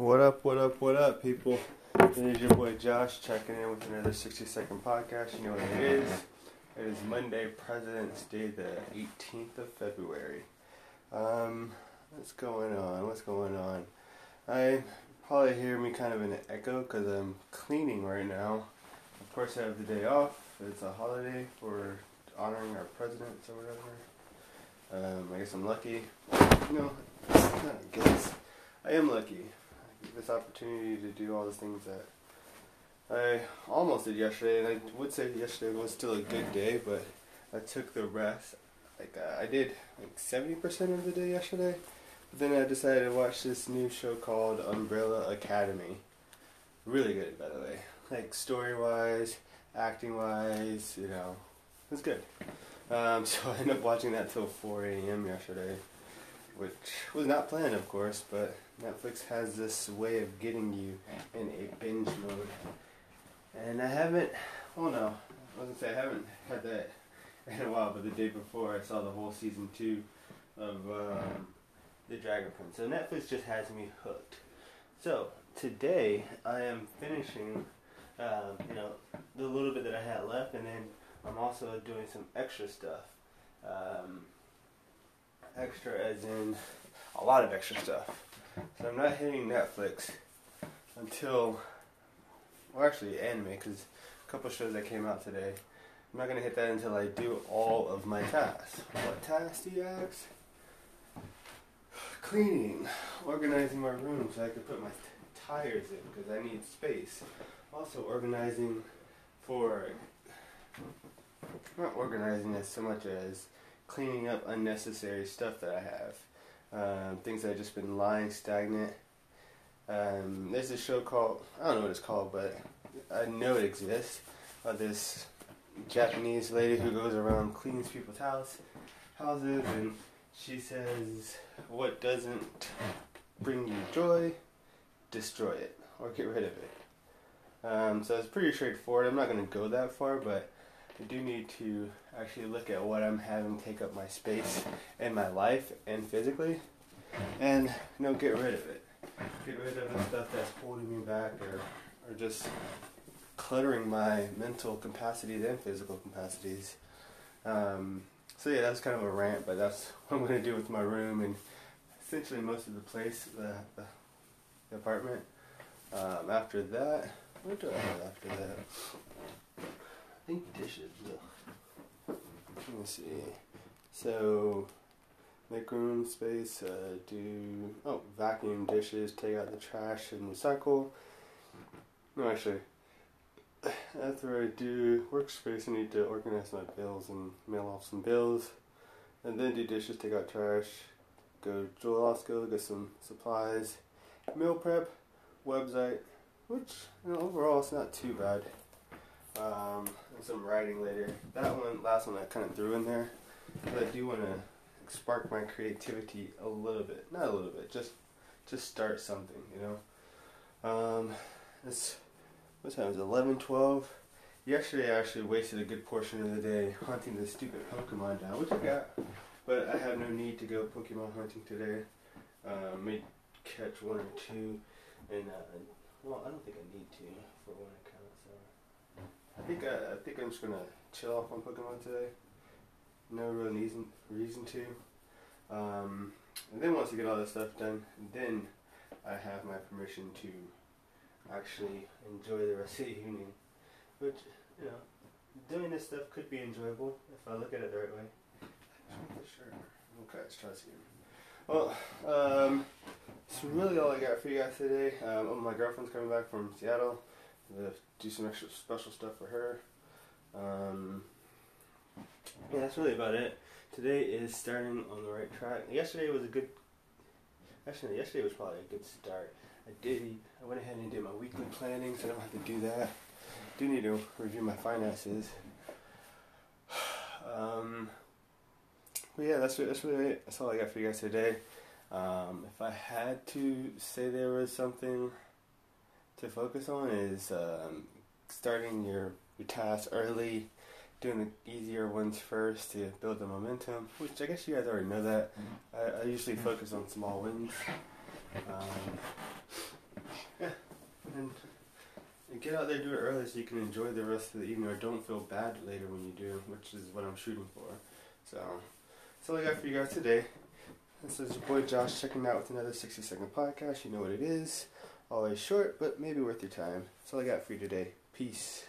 What up, what up, what up, people? It is your boy Josh checking in with another 60 second podcast. You know what it is. It is Monday, President's Day, the 18th of February. Um, what's going on? What's going on? I probably hear me kind of in an echo because I'm cleaning right now. Of course, I have the day off. It's a holiday for honoring our presidents or whatever. Um, I guess I'm lucky. No, I guess. I am lucky. This opportunity to do all the things that I almost did yesterday, and I would say yesterday was still a good day, but I took the rest. Like uh, I did like seventy percent of the day yesterday, but then I decided to watch this new show called Umbrella Academy. Really good, by the way. Like story wise, acting wise, you know, it's good. Um, so I ended up watching that till 4 a.m. yesterday, which was not planned, of course, but Netflix has this way of getting you in a binge mode. And I haven't, oh no, I was gonna say I haven't had that in a while, but the day before I saw the whole season two of um, The Dragon Prince. So Netflix just has me hooked. So today I am finishing, um, you know, the little bit that I had left, and then I'm also doing some extra stuff. Um, extra as in a lot of extra stuff. So I'm not hitting Netflix until, well, actually anime, because a couple shows that came out today. I'm not gonna hit that until I do all of my tasks. What tasks do you ask? Cleaning, organizing my room so I can put my tires in because I need space. Also organizing for not organizing as so much as cleaning up unnecessary stuff that I have. Um, things that have just been lying stagnant. Um, there's a show called I don't know what it's called, but I know it exists. Uh, this Japanese lady who goes around cleans people's house houses, and she says, "What doesn't bring you joy, destroy it or get rid of it." Um, so it's pretty straightforward. I'm not going to go that far, but I do need to actually look at what I'm having take up my space in my life and physically, and you know, get rid of it. Get rid of the stuff that's holding me back or, or just cluttering my mental capacities and physical capacities. Um, so yeah, that's kind of a rant, but that's what I'm going to do with my room and essentially most of the place, the, the, the apartment. Um, after that, what do I have after that? Think dishes. Ugh. Let me see. So, make room space. Uh, do oh vacuum dishes. Take out the trash and recycle. No, actually. After I do workspace, I need to organize my bills and mail off some bills, and then do dishes. Take out trash. Go to Osco, get some supplies. Meal prep. Website which you know, overall it's not too bad. Um, and some writing later. That one, last one, I kind of threw in there, but I do want to spark my creativity a little bit. Not a little bit, just just start something, you know. Um, it's what time is it? 11, 12? Yesterday I actually wasted a good portion of the day hunting this stupid Pokemon down, which I got, but I have no need to go Pokemon hunting today. Uh, may catch one or two, and uh, well, I don't think I need to for one I think I, I think I'm just gonna chill off on Pokemon today. No real reason reason to. Um, and then once I get all this stuff done, then I have my permission to actually enjoy the rest of the evening. Which, you know, doing this stuff could be enjoyable if I look at it the right way. Sure. Okay, let's try this again. Well, um, that's really all I got for you guys today. Um, oh, my girlfriend's coming back from Seattle. Do some extra special stuff for her. Um, yeah, that's really about it. Today is starting on the right track. Yesterday was a good. Actually, yesterday was probably a good start. I did. I went ahead and did my weekly planning, so I don't have to do that. do need to review my finances. Um, but yeah, that's that's really it. That's all I got for you guys today. Um, if I had to say there was something to focus on is um, starting your, your tasks early, doing the easier ones first to build the momentum, which I guess you guys already know that. I, I usually mm-hmm. focus on small wins. Um, yeah, and, and get out there, do it early so you can enjoy the rest of the evening or don't feel bad later when you do, which is what I'm shooting for. So, that's all I got for you guys today. This is your boy Josh checking out with another 60 second podcast. You know what it is. Always short, but maybe worth your time. That's all I got for you today. Peace.